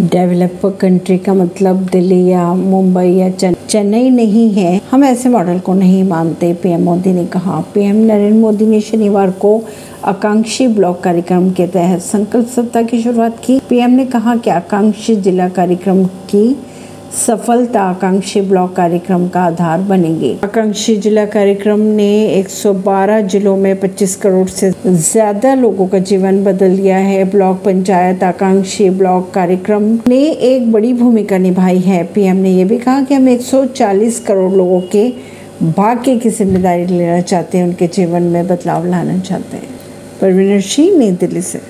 Develop country का मतलब दिल्ली या मुंबई या चेन्नई नहीं है। हम ऐसे मॉडल को नहीं मानते, पीएम मोदी ने कहा। पीएम नरेंद्र मोदी ने शनिवार को आकांक्षी ब्लॉक कार्यक्रम के तहत संकल्प सप्ताह की शुरुआत की। पीएम ने कहा कि आकांक्षी जिला कार्यक्रम की सफलता आकांक्षी ब्लॉक कार्यक्रम का आधार बनेंगे। आकांक्षी जिला कार्यक्रम ने 112 जिलों में 25 करोड़ से ज़्यादा लोगों का जीवन बदल दिया है। ब्लॉक पंचायत आकांक्षी ब्लॉक कार्यक्रम ने एक बड़ी भूमिका निभाई है। पीएम ने यह भी कहा कि हम 140 करोड़ लोगों के भाग्य की ज़िम्मेदारी लेना चाहते हैं, उनके जीवन में बदलाव लाना चाहते हैं। परवीनर सिंह, नई दिल्ली से।